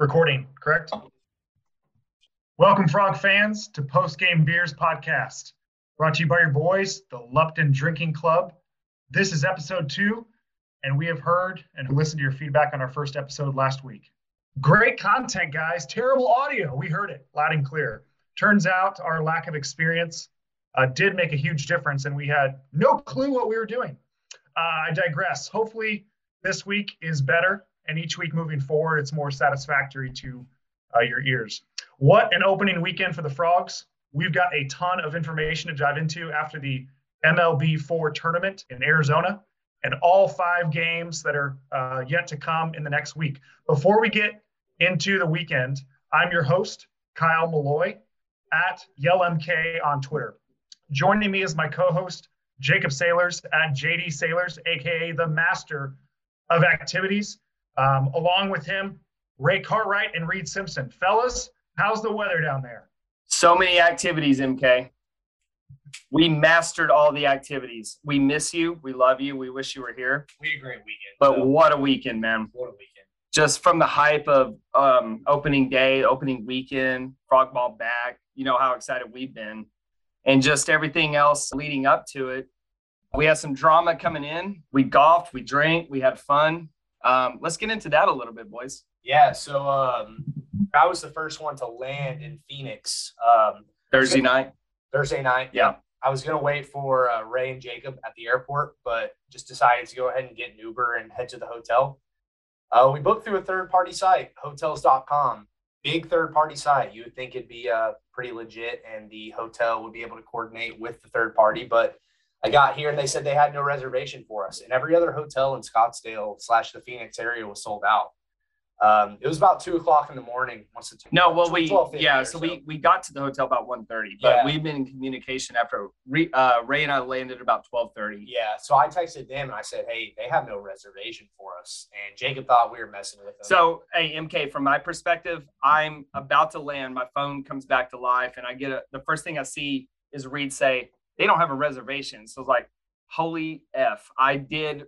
Recording, correct? Welcome, Frog fans, to Post Game Beers podcast, brought to you by your boys, the Lupton Drinking Club. This is episode two, and we have heard and listened to your feedback on our first episode last week. Great content, guys. Terrible audio. We heard it loud and clear. Turns out our lack of experience uh, did make a huge difference, and we had no clue what we were doing. Uh, I digress. Hopefully, this week is better, and each week moving forward, it's more satisfactory to uh, your ears. What an opening weekend for the Frogs. We've got a ton of information to dive into after the MLB 4 tournament in Arizona and all five games that are uh, yet to come in the next week. Before we get into the weekend, I'm your host, Kyle Malloy, at YellMK on Twitter. Joining me is my co host, Jacob Sailors, at JD Sailors, aka the master of activities. Um, along with him, Ray Cartwright and Reed Simpson. Fellas, how's the weather down there? So many activities, MK. We mastered all the activities. We miss you. We love you. We wish you were here. We had a great weekend. But so, what a weekend, man. what a weekend. Just from the hype of um, opening day, opening weekend, frog ball back, you know how excited we've been. And just everything else leading up to it. We had some drama coming in. We golfed, we drank, we had fun. Um, let's get into that a little bit, boys. Yeah, so um, I was the first one to land in Phoenix um, Thursday night. Thursday night. Yeah. I was gonna wait for uh, Ray and Jacob at the airport, but just decided to go ahead and get an Uber and head to the hotel. Uh, we booked through a third-party site, Hotels.com. Big third-party site. You would think it'd be uh, pretty legit, and the hotel would be able to coordinate with the third party. But I got here and they said they had no reservation for us, and every other hotel in Scottsdale slash the Phoenix area was sold out. Um, it was about two o'clock in the morning. Once the No, well, we yeah, or so we we got to the hotel about 1.30, but Yeah. we've been in communication after Re, uh, Ray and I landed about twelve thirty. Yeah, so I texted them and I said, "Hey, they have no reservation for us." And Jacob thought we were messing with them. So, hey, MK, from my perspective, I'm about to land. My phone comes back to life, and I get a. The first thing I see is Reed say they don't have a reservation. So it's like, holy f! I did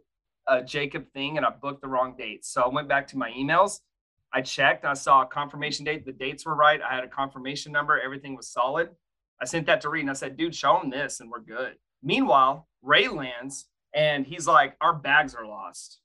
a Jacob thing, and I booked the wrong date. So I went back to my emails. I checked. I saw a confirmation date. The dates were right. I had a confirmation number. Everything was solid. I sent that to Reed, and I said, "Dude, show him this, and we're good." Meanwhile, Ray lands, and he's like, "Our bags are lost."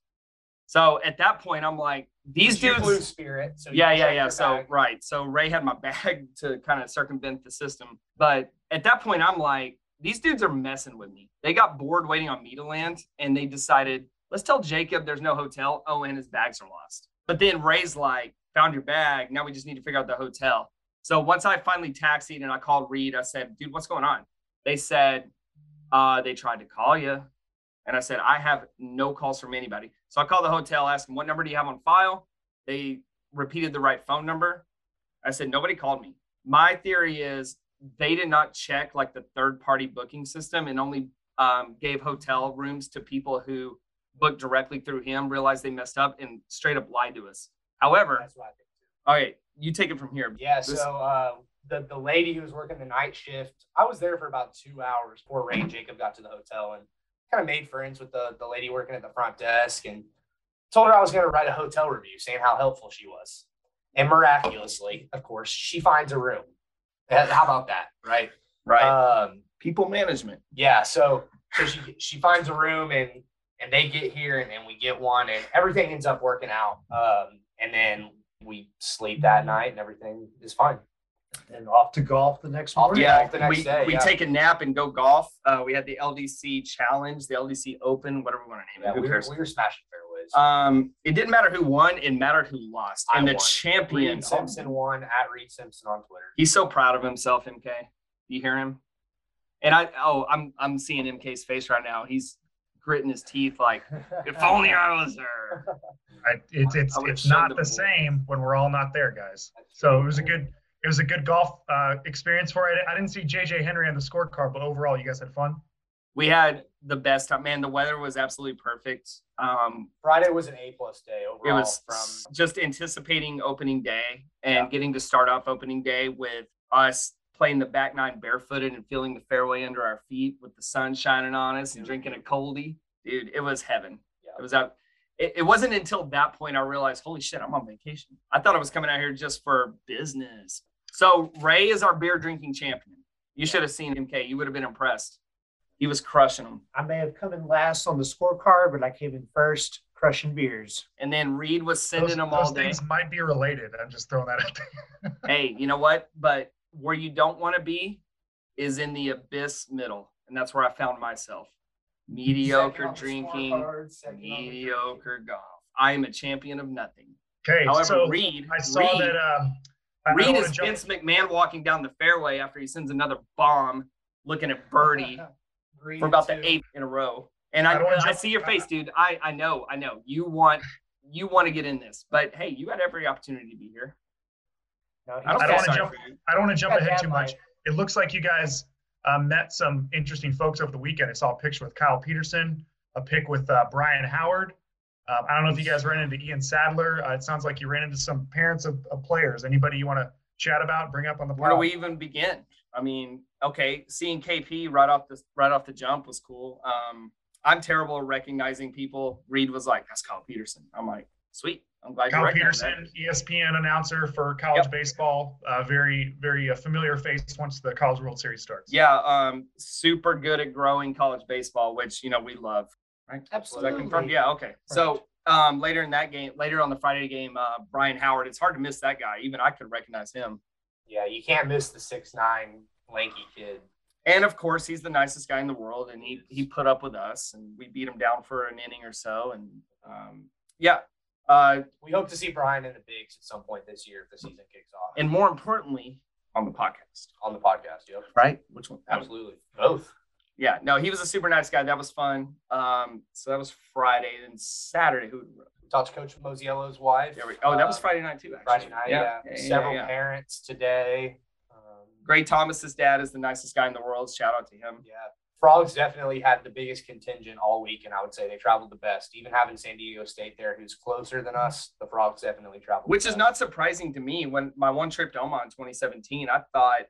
So at that point, I'm like, these dudes. flew Spirit. So yeah, yeah, yeah. So bag. right. So Ray had my bag to kind of circumvent the system. But at that point, I'm like, these dudes are messing with me. They got bored waiting on me to land, and they decided, let's tell Jacob there's no hotel. Oh, and his bags are lost. But then Ray's like, found your bag. Now we just need to figure out the hotel. So once I finally taxied and I called Reed, I said, dude, what's going on? They said, uh, they tried to call you. And I said, I have no calls from anybody. So I called the hotel, asked them, what number do you have on file? They repeated the right phone number. I said, nobody called me. My theory is they did not check like the third party booking system and only um, gave hotel rooms to people who booked directly through him, realized they messed up and straight up lied to us. However, That's what I think too. okay, you take it from here. Yeah, This- so uh, the the lady who was working the night shift, I was there for about two hours before Ray and Jacob got to the hotel, and kind of made friends with the the lady working at the front desk, and told her I was going to write a hotel review, saying how helpful she was, and miraculously, of course, she finds a room. Uh, How about that, right? Right. Um, People management. yeah, so so she she finds a room and and they get here and, and we get one and everything ends up working out. Um, and then we sleep that night and everything is fine. and off to golf the next morning. Yeah, the next we, day, we yeah. take a nap and go golf. Uh, we had the LDC challenge, the LDC Open, whatever we want to name Yeah, it. Who we, were, cares? we were smashing fairways. Um, it didn't matter who won; it mattered who lost. I And the won. champion, Reed Simpson won at Reed Simpson on Twitter. he's so proud of himself. MK, you hear him? And I, oh, I'm, I'm seeing MK's face right now. He's gritting his teeth, like, if only I was there. I, it's it's I it's not the more. same when we're all not there, guys. So it was a good it was a good golf uh, experience for it. I didn't see JJ Henry on the scorecard, but overall, you guys had fun. We had the best time. Man, the weather was absolutely perfect. Um, Friday was an A plus day overall. it was from just anticipating opening day and Yeah. getting to start off opening day with us playing the back nine barefooted and feeling the fairway under our feet with the sun shining on us and drinking a coldie. Dude, it was heaven. Yeah. It was out. it, it wasn't until that point I realized, holy shit, I'm on vacation. I thought I was coming out here just for business. So Ray is our beer drinking champion. You should have seen him, K. You would have been impressed. He was crushing them. I may have come in last on the scorecard, but I came in first, crushing beers. And then Reed was sending those, them those all day. things might be related. I'm just throwing that out there. hey, you know what? But where you don't want to be is in the abyss middle. And that's where I found myself. Mediocre Second on drinking, scorecard, second on the mediocre golf. I am a champion of nothing. Okay, However, so Reed, I saw Reed, that. Um, I- I Reed is Vince McMahon walking down the fairway after he sends another bomb, looking at birdie Green for about two. the eighth in a row. And I I, don't I, see your face, dude. I, I know, I know. You want you want to get in this, but hey, you got every opportunity to be here. No, I don't don't wanna jump- I don't want to jump ahead too much. light. It looks like you guys uh, met some interesting folks over the weekend. I saw a picture with Kyle Peterson, a pic with uh, Brian Howard. Um, I don't know if you guys ran into Ian Sadler. Uh, it sounds like you ran into some parents of, of players. Anybody you want to chat about, bring up on the Where do we even begin? I mean, okay, seeing KP right off the right off the jump was cool. Um, I'm terrible at recognizing people. Reed was like, "That's Kyle Peterson." I'm like, "Sweet, I'm glad you Kyle recognize that." Peterson, E ESPN announcer for college Yep. baseball. Uh, very, very uh, familiar face once the College World Series starts. Yeah, um, super good at growing college baseball, which you know we love. Right? Was that Absolutely. confirmed? Yeah. Okay. So um, later in that game, later on the Friday game, uh, Brian Howard. It's hard to miss that guy. Even I could recognize him. Yeah, you can't miss the six nine lanky kid. And of course, he's the nicest guy in the world, and he he put up with us, and we beat him down for an inning or so, and um, yeah. Uh, We hope to see Brian in the bigs at some point this year if the season kicks off. and more importantly, on the podcast, on the podcast, yep. right? Which one? Absolutely. Both. Yeah. No, he was a super nice guy. That was fun. Um, so that was Friday, and Saturday. Who? Talked to Coach Mosiello's wife. There we, oh, that was uh, Friday night too. Actually. Friday night. Yeah. yeah, yeah, Several yeah. parents today. Gray Thomas's dad is the nicest guy in the world. Shout out to him. Yeah. Frogs definitely had the biggest contingent all week, and I would say they traveled the best. Even having San Diego State there, who's closer than us, the Frogs definitely traveled. the Which is best. not surprising to me. When my one trip to Omaha in 2017, I thought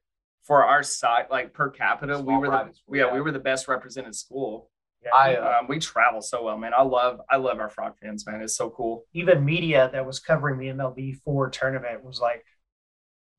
for our side, like per capita, we were the private school, yeah, yeah. we were the best represented school. I, uh, Um, we travel so well, man. I love I love our Frog fans, man. It's so cool. Even media that was covering the MLB four tournament was like,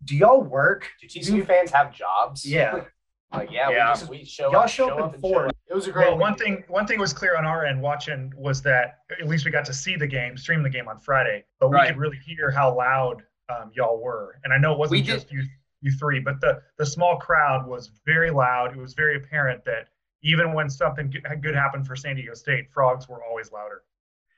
"Do y'all work? do TCU fans have jobs? Yeah, Like, yeah, Yeah. we just we show Y'all up, show up in and four. It was a great. Well, one week. thing one thing was clear on our end watching was that at least we got to see the game, stream the game on Friday, but we Right. could really hear how loud um, y'all were. And I know it wasn't We did- just you you three, but the the small crowd was very loud. It was very apparent that even when something good, good happened for San Diego State, frogs were always louder.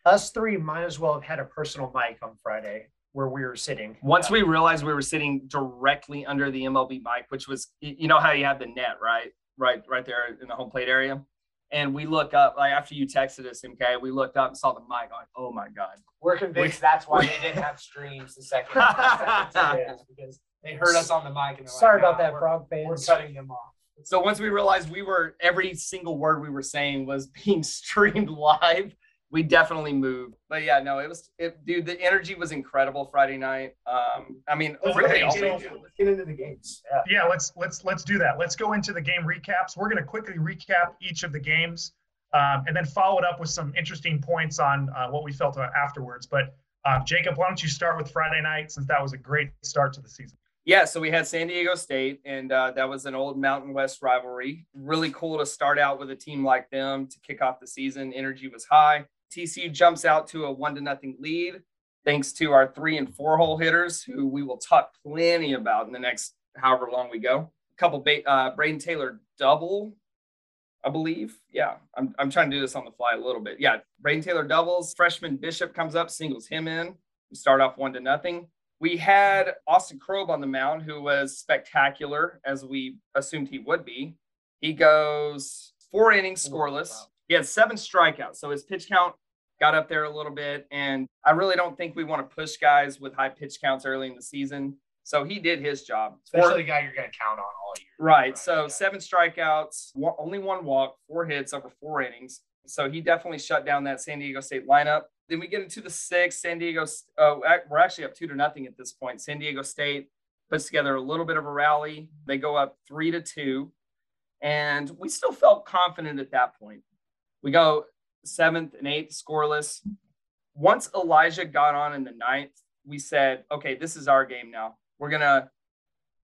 us three might as well have had a personal mic on Friday where we were sitting. Once we realized we were sitting directly under the MLB mic, which was you know how you have the net right, right, right there in the home plate area, and we look up like after you texted us, MK, we looked up and saw the mic. Like, oh my god. We're convinced that's why they didn't have streams the second, second two because they heard us on the mic and Sorry like, about "Nah, that, we're- Frog We're cutting them off. So once we realized we were every single word we were saying was being streamed live, we definitely moved. But yeah, no, it was it dude, the energy was incredible Friday night. Um, I mean, Let's really get all into- Let's get into the games. Yeah. Yeah, let's let's let's do that. Let's go into the game recaps. We're going to quickly recap each of the games, um, and then follow it up with some interesting points on uh, what we felt uh, afterwards. But um, Jacob, why don't you start with Friday night since that was a great start to the season? Yeah, so we had San Diego State, and uh, that was an old Mountain West rivalry. Really cool to start out with a team like them to kick off the season. Energy was high. TCU jumps out to a one to nothing lead, thanks to our three and four hole hitters, who we will talk plenty about in the next however long we go. A couple, ba- uh, Brayden Taylor double, I believe. Yeah, I'm, I'm trying to do this on the fly a little bit. Yeah, Brayden Taylor doubles. Freshman Bishop comes up, singles him in. We start off one to nothing. We had Austin Krob on the mound, who was spectacular, as we assumed he would be. He goes four innings scoreless. He had seven strikeouts, so his pitch count got up there a little bit. And I really don't think we want to push guys with high pitch counts early in the season. So he did his job. Especially the guy you're going to count on all year. Right. So Yeah. seven strikeouts, one, only one walk, four hits over four innings. So he definitely shut down that San Diego State lineup. Then we get into the sixth. San Diego, uh, we're actually up two to nothing at this point. San Diego State puts together a little bit of a rally. They go up three to two, and we still felt confident at that point. We go seventh and eighth scoreless. once Elijah got on in the ninth, we said, okay, this is our game now. We're gonna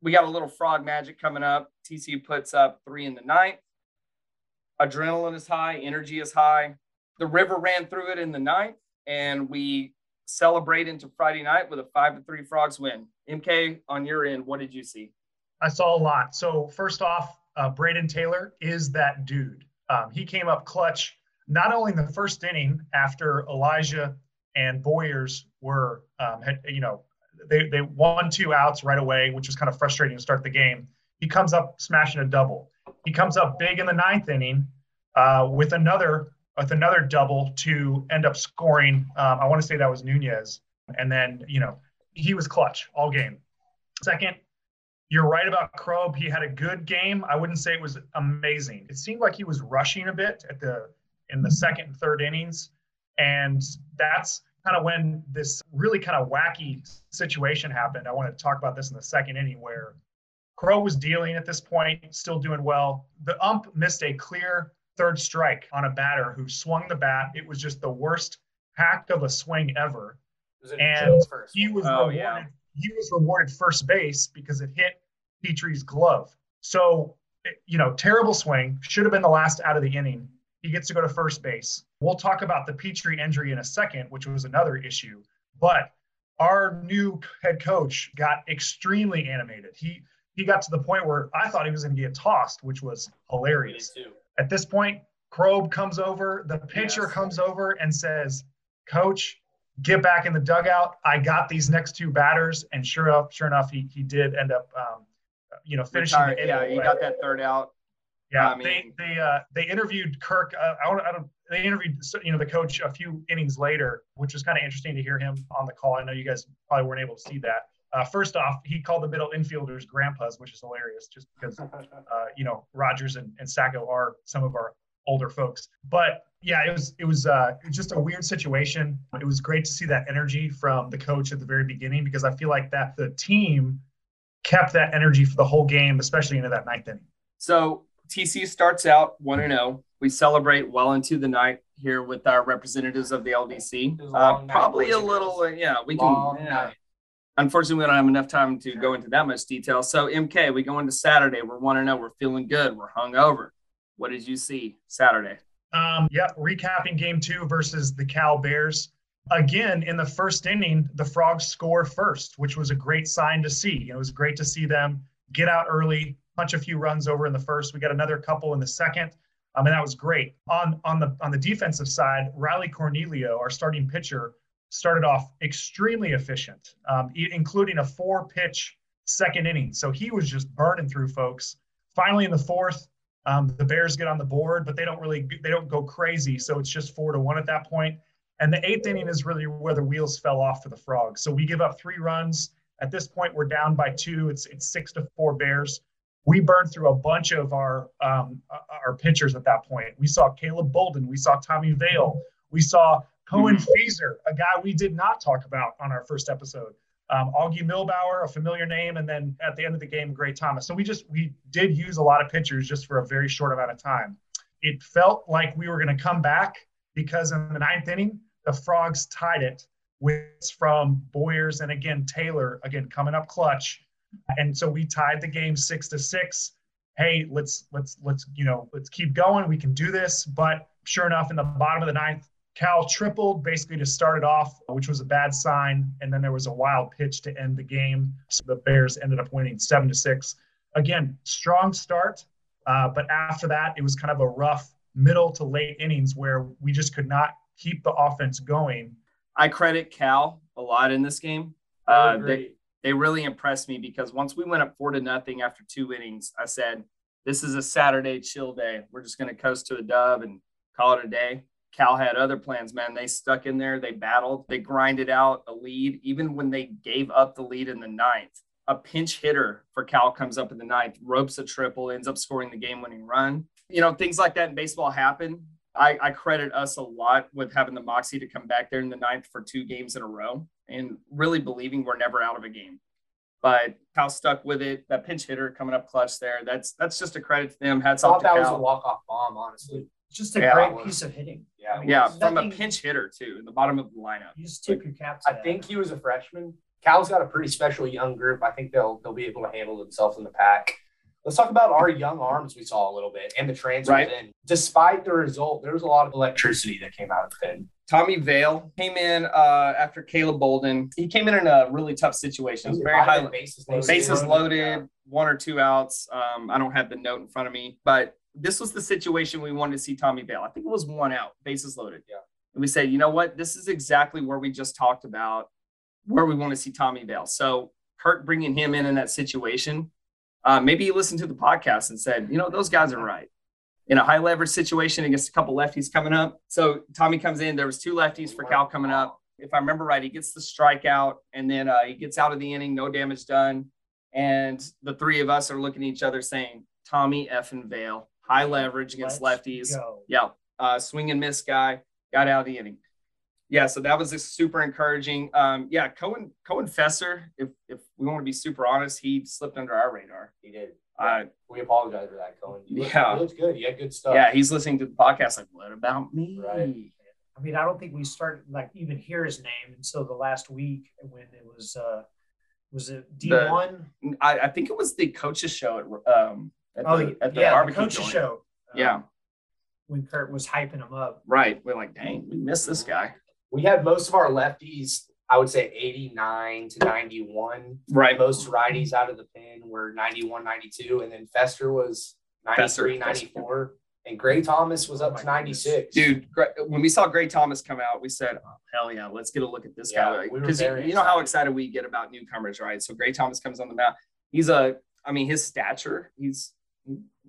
we got a little frog magic coming up. TCU puts up three in the ninth. Adrenaline is high, energy is high. The river ran through it in the ninth, and we celebrate into Friday night with a five to three frogs win. MK, on your end, what did you see? I saw a lot. So first off, uh, Brayden Taylor is that dude. Um, he came up clutch not only in the first inning after Elijah and Boyers were um, had you know they they won two outs right away, which was kind of frustrating to start the game. He comes up smashing a double. He comes up big in the ninth inning uh, with another with another double to end up scoring. Um, I want to say that was Nunez, and then you know he was clutch all game. Second, you're right about Krob. He had a good game. I wouldn't say it was amazing. It seemed like he was rushing a bit at the in the second and third innings, and that's kind of when this really kind of wacky situation happened. I want to talk about this in the second inning where Krob was dealing at this point, still doing well. The ump missed a clear third strike on a batter who swung the bat. It was just the worst hack of a swing ever. And he was oh, rewarded, yeah. he was rewarded first base because it hit Petrie's glove. So, you know, terrible swing. Should have been the last out of the inning. He gets to go to first base. We'll talk about the Petrie injury in a second, which was another issue. But our new head coach got extremely animated. He he got to the point where I thought he was going to get tossed, which was hilarious. At this point, Krob comes over, the pitcher yes. comes over and says, "Coach, get back in the dugout. I got these next two batters." And sure enough, sure enough, he he did end up, um, you know, finishing. The yeah, he got that third out. Yeah, I mean, they they uh, they interviewed Kirk. Uh, I, don't, I don't. They interviewed you know the coach a few innings later, which was kind of interesting to hear him on the call. I know you guys probably weren't able to see that. Uh, first off, he called the middle infielders grandpas, which is hilarious, just because uh, you know Rogers and, and Sacco are some of our older folks. But yeah, it was it was uh, just a weird situation. It was great to see that energy from the coach at the very beginning because I feel like that the team kept that energy for the whole game, especially into that ninth inning. So TC starts out 1 0. We celebrate well into the night here with our representatives of the LDC. Uh, probably a little, uh, yeah, we long can. Yeah. Unfortunately, we don't have enough time to go into that much detail. So, MK, we go into Saturday. We're 1 0. We're feeling good. We're hung over. What did you see Saturday? Um, yep, recapping game two versus the Cal Bears. Again, in the first inning, the Frogs score first, which was a great sign to see. It was great to see them get out early, punch a few runs over in the first. We got another couple in the second. Um, and that was great. On on the on the defensive side, Riley Cornelio, our starting pitcher, started off extremely efficient, um, including a four pitch second inning. So he was just burning through folks. Finally, in the fourth, um, the Bears get on the board, but they don't really they don't go crazy. So it's just four to one at that point. And the eighth inning is really where the wheels fell off for the Frogs. So we give up three runs. At this point, we're down by two. It's it's six to four Bears we burned through a bunch of our um, our pitchers at that point. We saw Caleb Bolden, we saw Tommy Vail, we saw Cohen mm a guy we did not talk about on our first episode. Um, Augie Mihlbauer, a familiar name, and then at the end of the game, Gray Thomas. So we just we did use a lot of pitchers just for a very short amount of time. It felt like we were going to come back because in the ninth inning, the Frogs tied it with from Boyers and again Taylor again coming up clutch and so we tied the game six to six. Hey, let's let's let's you know let's keep going. We can do this. But sure enough, in the bottom of the ninth, Cal tripled basically to start it off, which was a bad sign. And then there was a wild pitch to end the game. So the Bears ended up winning seven to six. Again, strong start, uh, but after that, it was kind of a rough middle to late innings where we just could not keep the offense going. I credit Cal a lot in this game. Uh, they, they really impressed me because once we went up four to nothing after two innings, I said, this is a Saturday chill day. We're just going to coast to a dub and call it a day. Cal had other plans, man. They stuck in there, they battled, they grinded out a lead, even when they gave up the lead in the ninth. A pinch hitter for Cal comes up in the ninth, ropes a triple, ends up scoring the game winning run. You know, things like that in baseball happen. I, I, credit us a lot with having the moxie to come back there in the ninth for two games in a row and really believing we're never out of a game. But Cal stuck with it. That pinch hitter coming up clutch there. That's that's just a credit to them. Hats I off thought that Cal. was a walk off bomb, honestly. Just a Yeah. great piece of hitting. Yeah, I mean, Yeah, there's from a pinch hitter too, in the bottom of the lineup. You just tip your cap. To I that. think he was a freshman. Cal's got a pretty special young group. I think they'll they'll be able to handle themselves in the pack. Let's talk about our young arms we saw a little bit and the transfers Right. in. Despite the result, there was a lot of electricity that came out of the pin. Tommy Vail came in uh, after Caleb Bolden. He came in in a really tough situation. It was very high, bases bases Yeah. loaded, one or two outs. Um, I don't have the note in front of me, but this was the situation we wanted to see Tommy Vail. I think it was one out, bases loaded. Yeah. And we said, you know what? This is exactly where we just talked about where we want to see Tommy Vail. So Kurt bringing him in in that situation, uh, maybe he listened to the podcast and said, you know, those guys are right. In a high leverage situation against a couple lefties coming up. So Tommy comes in. There was two lefties for Cal coming up. If I remember right, he gets the strikeout and then uh, he gets out of the inning, no damage done. And the three of us are looking at each other saying, Tommy F and Vail, high leverage against Let's lefties. go. Yeah. Uh, swing and miss guy got out of the inning. Yeah. So that was just super encouraging. Um, yeah. Cohen, Cohen Feser, if, if we want to be super honest, he slipped under our radar. He did. Uh, We apologize for that, Cohen. You looked, Yeah. you looked good. You had good stuff. yeah. He's listening to the podcast. Like, what about me? Right. I mean, I don't think we started like even hear his name until the last week when it was uh was it D one? I, I think it was the coaches show at, um, at Oh the, at the yeah, the barbecue coaches joint. show. uh, Yeah. when Kurt was hyping him up. Right. We're like, dang, we missed this guy. We had most of our lefties, I would say 89 to 91. Right. Most righties out of the pen were 91, 92. And then Feser was 93, Feser. 94. And Gray Thomas was oh up Oh to my 96. Dude, Gre- when we saw Gray Thomas come out, we said, oh, hell yeah, let's get a look at this Yeah, guy. we were Because very you know how excited. excited we get about newcomers, right? So Gray Thomas comes on the mound. He's a, I mean, his stature, he's kind of a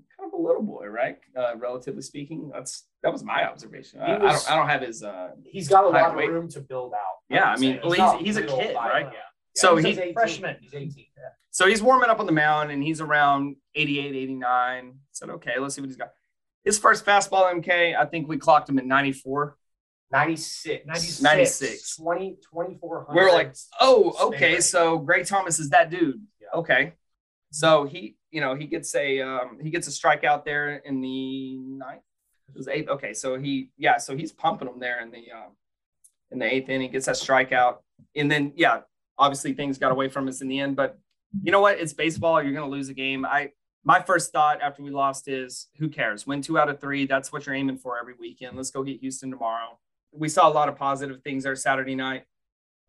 little boy, right? Uh, relatively speaking. That's that was my observation. I, I don't I don't have his uh He's got a lot of weight. room to build out. Yeah, I mean, well, he's- he's a kid, right? Yeah. So he's he- Freshman. He's 18. so he's warming up on the mound and he's around 88, 89. Said, okay, let's see what he's got. His first fastball MK, I think we clocked him at 94. 96. 96. 96. 20, 2400. We're like, oh, okay. So Gray Thomas is that dude. Yeah. Okay. So he, you know, he gets a um, he gets a strikeout there in the ninth. It was eighth. Okay, so he yeah, so he's pumping them there in the um, in the eighth inning, gets that strikeout, and then yeah, obviously things got away from us in the end. But you know what? It's baseball. You're gonna lose a game. I my first thought after we lost is who cares? Win two out of three. That's what you're aiming for every weekend. Let's go get Houston tomorrow. We saw a lot of positive things there Saturday night.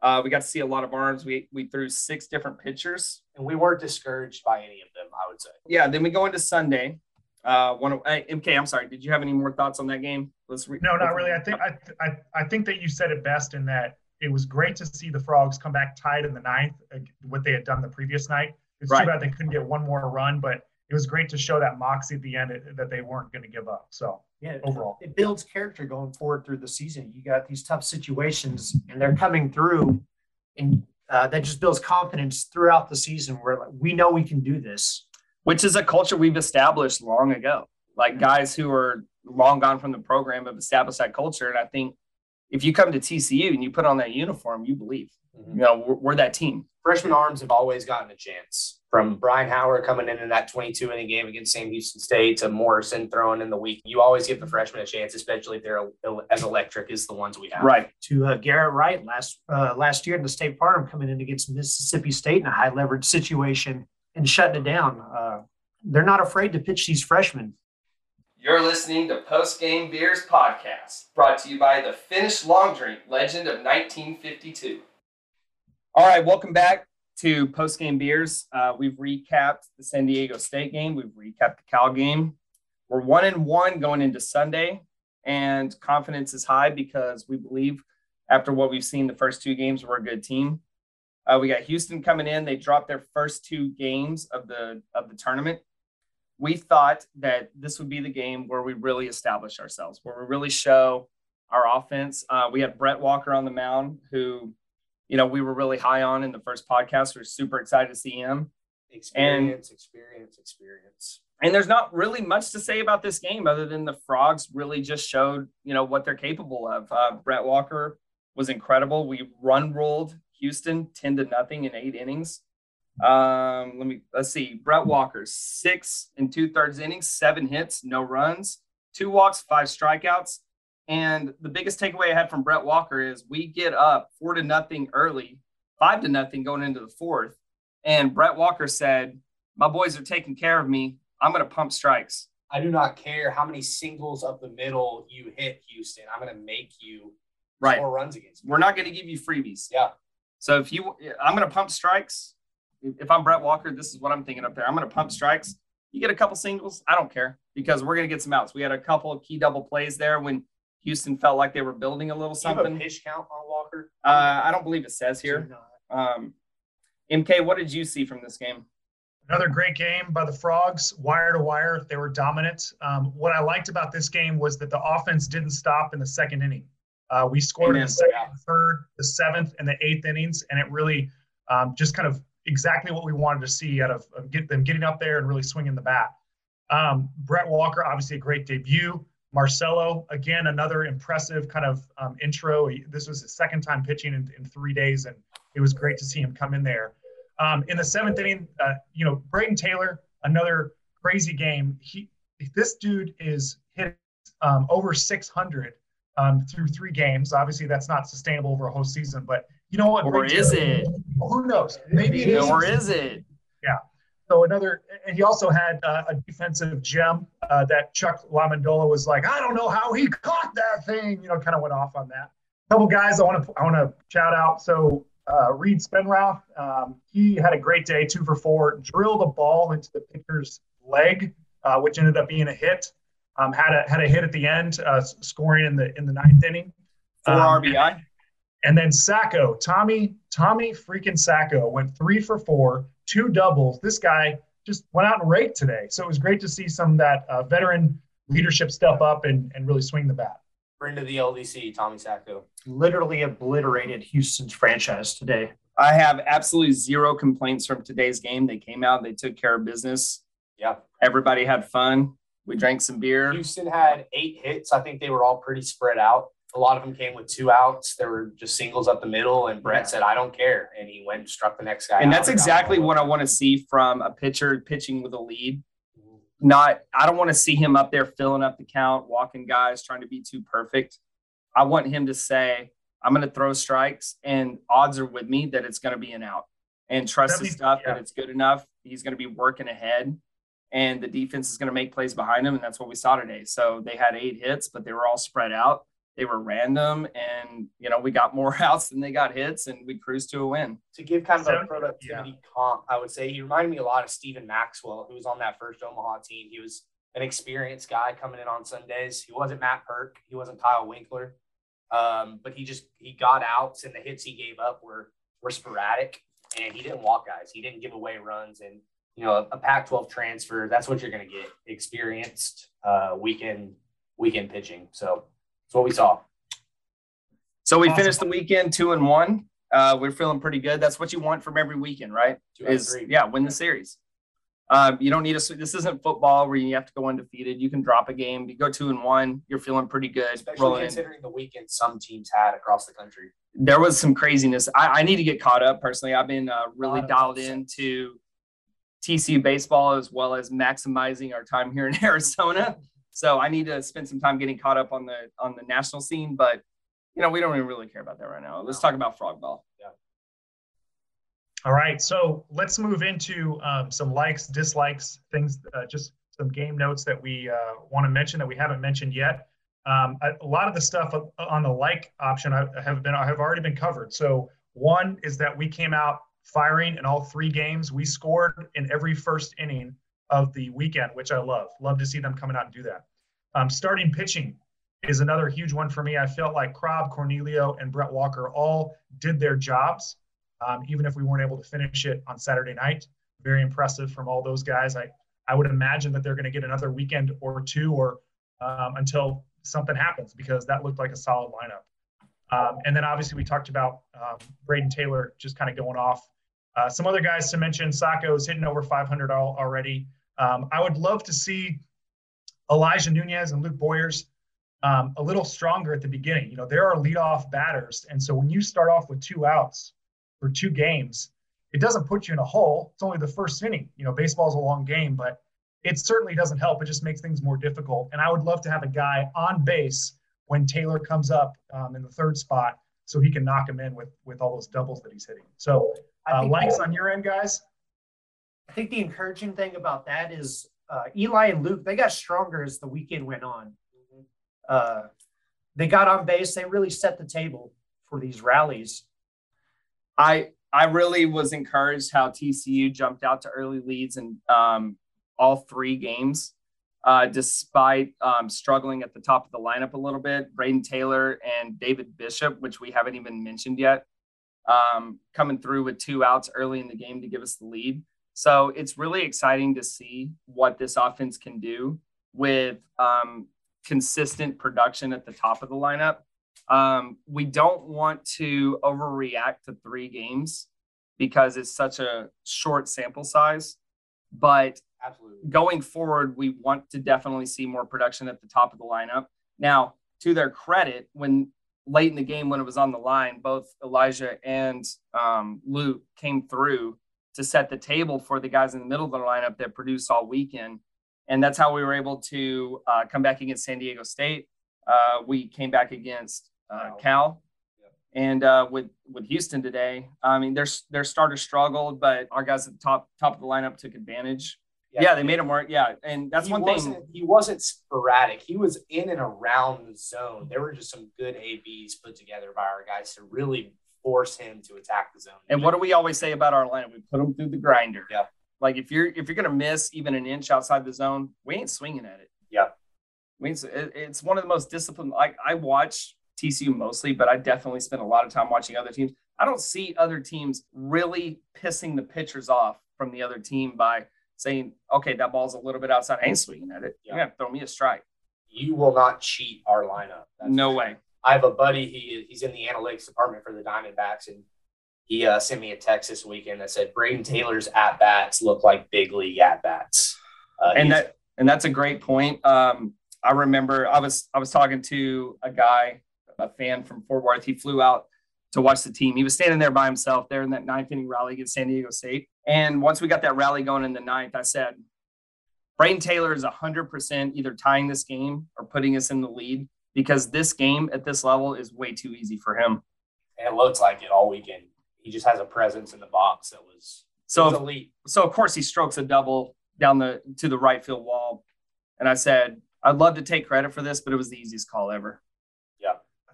Uh, we got to see a lot of arms. We we threw six different pitchers. and we weren't discouraged by any of them, I would say. Yeah. Then we go into Sunday. Uh, one of uh, MK. I'm sorry. Did you have any more thoughts on that game? Let's re- No, not really. I think I, I I think that you said it best in that it was great to see the frogs come back tied in the ninth, uh, what they had done the previous night. It's Right. too bad they couldn't get one more run, but it was great to show that moxie at the end that they weren't going to give up. So Yeah, overall, it builds character going forward through the season. You got these tough situations, and they're coming through, and uh, that just builds confidence throughout the season. Where like, we know we can do this. which is a culture we've established long ago. Like guys who are long gone from the program have established that culture. And I think if you come to TCU and you put on that uniform, you believe, you know, we're, we're that team. Freshman arms have always gotten a chance. From Brian Howard coming in in that 22 inning game against Sam Houston State to Morrison throwing in the week, you always give the freshmen a chance, especially if they're as electric as the ones we have. Right. To uh, Garrett Wright last uh, last year in the state farm, coming in against Mississippi State in a high leverage situation and shutting it down. Uh, they're not afraid to pitch these freshmen. You're listening to Post Game Beers Podcast, brought to you by the Finnish Long Drink Legend of 1952. All right, welcome back to Post Game Beers. Uh, we've recapped the San Diego State game, we've recapped the Cal game. We're one and one going into Sunday, and confidence is high because we believe after what we've seen the first two games, we're a good team. Uh, we got Houston coming in. They dropped their first two games of the of the tournament we thought that this would be the game where we really establish ourselves, where we really show our offense. Uh, we had Brett Walker on the mound, who, you know, we were really high on in the first podcast. We are super excited to see him. Experience, experience, experience. And there's not really much to say about this game other than the Frogs really just showed, you know, what they're capable of. Uh, Brett Walker was incredible. We run rolled Houston 10 to nothing in eight innings. Um, let me let's see. Brett Walker, six and two thirds innings, seven hits, no runs. two walks, five strikeouts. And the biggest takeaway I had from Brett Walker is we get up four to nothing early, five to nothing going into the fourth. And Brett Walker said, My boys are taking care of me. I'm going to pump strikes. I do not care how many singles up the middle you hit, Houston. I'm going to make you right. score runs against me. We're not going to give you freebies. Yeah. So if you, I'm going to pump strikes. If I'm Brett Walker, this is what I'm thinking up there. I'm going to pump strikes. You get a couple singles, I don't care because we're going to get some outs. We had a couple of key double plays there when Houston felt like they were building a little something. pitch count on Walker? Uh, I don't believe it says here. Um, MK, what did you see from this game? Another great game by the Frogs, wire to wire. They were dominant. Um, what I liked about this game was that the offense didn't stop in the second inning. Uh, we scored Amen. in the second, yeah. third, the seventh, and the eighth innings, and it really um, just kind of exactly what we wanted to see out of, of get them getting up there and really swinging the bat. Um, Brett Walker, obviously a great debut. Marcelo, again, another impressive kind of um, intro. This was his second time pitching in, in, three days, and it was great to see him come in there. Um, in the seventh inning, uh, you know, Brayden Taylor, another crazy game. He, this dude is hit um, over 600 um, through three games. Obviously, that's not sustainable over a whole season, but you know what? Or is it? Who knows? Maybe it is. Or is it? Yeah. So another, and he also had uh, a defensive gem uh, that Chuck LaMendola was like, I don't know how he caught that thing. You know, kind of went off on that. A couple guys I want to I want to shout out. So uh, Reed Spenrouth, um, he had a great day, two for four, drilled a ball into the pitcher's leg, uh, which ended up being a hit. Um, had a had a hit at the end, uh, scoring in the in the ninth inning. Four um, RBI. And then Sacco, Tommy, Tommy freaking Sacco went three for four, two doubles. This guy just went out and raked today. So it was great to see some of that uh, veteran leadership step up and, and really swing the bat. Friend of the LDC, Tommy Sacco. Literally obliterated Houston's franchise today. I have absolutely zero complaints from today's game. They came out, they took care of business. Yeah. Everybody had fun. We drank some beer. Houston had eight hits. I think they were all pretty spread out a lot of them came with two outs. There were just singles up the middle, and Brett said, "I don't care," and he went and struck the next guy. And that's exactly what I want to see from a pitcher pitching with a lead. Not, I don't want to see him up there filling up the count, walking guys, trying to be too perfect. I want him to say, "I'm going to throw strikes, and odds are with me that it's going to be an out." And trust his stuff yeah. that it's good enough. He's going to be working ahead and the defense is going to make plays behind him. And that's what we saw today. So they had eight hits, but they were all spread out they were random and you know we got more outs than they got hits and we cruised to a win. To give kind of a productivity yeah. comp i would say he reminded me a lot of stephen maxwell who was on that first omaha team. He was an experienced guy coming in on sundays. He wasn't matt Purke. He wasn't kyle winkler. Um, but he just he got outs and the hits he gave up were were sporadic and he didn't walk guys. He didn't give away runs and you know a, a pac 12 transfer that's what you're going to get experienced uh, weekend weekend pitching. So that's what we saw. So we awesome. finished the weekend two and one. Uh, we're feeling pretty good. That's what you want from every weekend, right? Is yeah, win the series. Um, you don't need a. This isn't football where you have to go undefeated. You can drop a game. You go two and one. You're feeling pretty good. Especially considering in. the weekend some teams had across the country. There was some craziness. I, I need to get caught up personally. I've been uh, really dialed into TCU baseball as well as maximizing our time here in Arizona. So I need to spend some time getting caught up on the on the national scene, but you know, we don't even really care about that right now. Let's talk about frog ball. Yeah. All right, so let's move into um, some likes, dislikes, things, uh, just some game notes that we uh, want to mention that we haven't mentioned yet. Um, a, a, lot of the stuff on the like option I have been I have already been covered. So one is that we came out firing in all three games. We scored in every first inning of the weekend, which I love. Love to see them coming out and do that. Um, starting pitching is another huge one for me. I felt like Krob, Cornelio, and Brett Walker all did their jobs, um, even if we weren't able to finish it on Saturday night. Very impressive from all those guys. I, I would imagine that they're going to get another weekend or two or um, until something happens because that looked like a solid lineup. Um, and then obviously we talked about um, Brayden Taylor just kind of going off. Uh, some other guys to mention, Sacco's hitting over 500 already. Um, I would love to see Elijah Nunez and Luke Boyers um, a little stronger at the beginning. You know, there are leadoff batters. And so when you start off with two outs for two games, it doesn't put you in a hole. It's only the first inning. You know, baseball is a long game, but it certainly doesn't help. It just makes things more difficult. And I would love to have a guy on base when Taylor comes up um, in the third spot so he can knock him in with with all those doubles that he's hitting. So, uh, likes on your end, guys. I think the encouraging thing about that is uh, Eli and Luke, they got stronger as the weekend went on. Uh, they got on base. They really set the table for these rallies. I I really was encouraged how TCU jumped out to early leads in um, all three games, uh, despite um, struggling at the top of the lineup a little bit. Brayden Taylor and David Bishop, which we haven't even mentioned yet, um, coming through with two outs early in the game to give us the lead. So it's really exciting to see what this offense can do with um, consistent production at the top of the lineup. Um, we don't want to overreact to three games because it's such a short sample size. But Absolutely. going forward, we want to definitely see more production at the top of the lineup. Now, to their credit, when late in the game, when it was on the line, both Elijah and um, Luke came through to set the table for the guys in the middle of the lineup that produced all weekend. And that's how we were able to uh, come back against San Diego State. Uh, we came back against uh, Cal. And uh, with with Houston today, I mean, their their starters struggled, but our guys at the top top of the lineup took advantage. Yeah, yeah they made him work. Yeah, and that's one thing. He wasn't sporadic. He was in and around the zone. There were just some good ABs put together by our guys to really force him to attack the zone. And what do we always say about our lineup? We put them through the grinder. Yeah. Like if you're if you're gonna miss even an inch outside the zone, we ain't swinging at it. Yeah. Mean, it's one of the most disciplined. Like I watch TCU mostly, but I definitely spend a lot of time watching other teams. I don't see other teams really pissing the pitchers off from the other team by saying, "Okay, that ball's a little bit outside. I ain't swinging at it. Yeah. You're gonna throw me a strike." You will not cheat our lineup. That's no way. I have a buddy. He he's in the analytics department for the Diamondbacks, and he uh, sent me a text this weekend that said Brayden Taylor's at bats look like big league at bats. Uh, and that and that's a great point. Um, I remember I was I was talking to a guy, a fan from Fort Worth. He flew out to watch the team. He was standing there by himself there in that ninth inning rally against San Diego State. And once we got that rally going in the ninth, I said, Brayden Taylor is 100% either tying this game or putting us in the lead because this game at this level is way too easy for him. And it looks like it all weekend. He just has a presence in the box that was so was elite. So of course he strokes a double down the to the right field wall. And I said, I'd love to take credit for this, but it was the easiest call ever.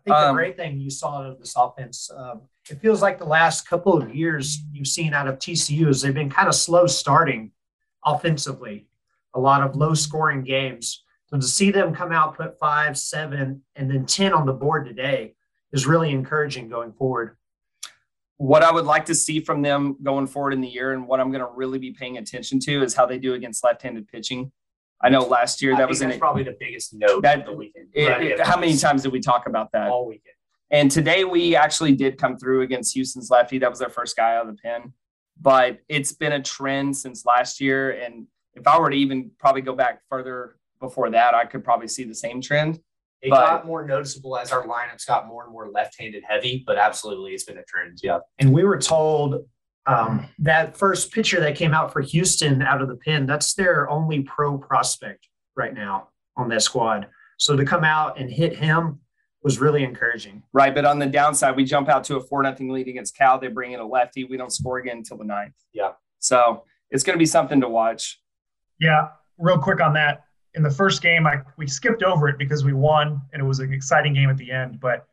Think um, the great thing you saw out of this offense, um, it feels like the last couple of years you've seen out of TCU is they've been kind of slow starting offensively, a lot of low scoring games. So to see them come out, put five, seven, and then 10 on the board today is really encouraging going forward. What I would like to see from them going forward in the year and what I'm going to really be paying attention to is how they do against left handed pitching. I know last year that was in probably the biggest note that, the weekend. It, it, how many times did we talk about that? All weekend. And today we actually did come through against Houston's lefty. That was our first guy out of the pen. But it's been a trend since last year. And if I were to even probably go back further before that, I could probably see the same trend. It but, got more noticeable as our lineups got more and more left-handed heavy, but absolutely, it's been a trend. Yeah. And we were told um, that first pitcher that came out for Houston out of the pen, that's their only pro prospect right now on that squad. So to come out and hit him was really encouraging. Right. But on the downside, we jump out to a four nothing lead against Cal. They bring in a lefty. We don't score again until the ninth. Yeah. So it's going to be something to watch. Yeah. Real quick on that in the first game, I we skipped over it because we won and it was an exciting game at the end. But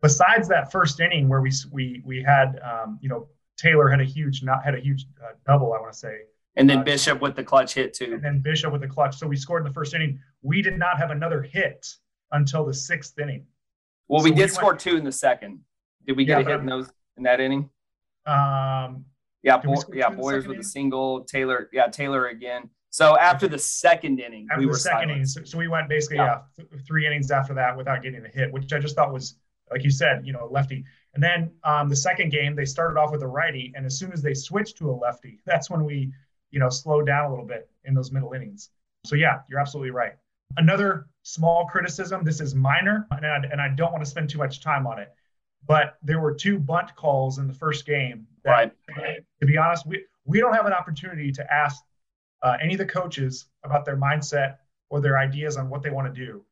besides that first inning where we we we had um, you know Taylor had a huge not had a huge uh, double, I want to say. And then uh, Bishop with the clutch hit too. And then Bishop with the clutch. So we scored in the first inning. We did not have another hit until the sixth inning. Well, so we did we score went, two in the second. Did we get yeah, a hit in those in that inning? Um. Yeah, Bo- yeah, Boyers with inning? a single. Taylor, yeah, Taylor again. So after the second inning, after we the were second inning, so, so, we went basically yeah. yeah th- three innings after that without getting a hit, which I just thought was, like you said, you know, lefty. And then um, the second game, they started off with a righty, and as soon as they switched to a lefty, that's when we, you know, slowed down a little bit in those middle innings. So yeah, you're absolutely right. Another small criticism. This is minor, and I, and I don't want to spend too much time on it. But there were two bunt calls in the first game. That, right. To be honest, we we don't have an opportunity to ask uh, any of the coaches about their mindset or their ideas on what they want to do.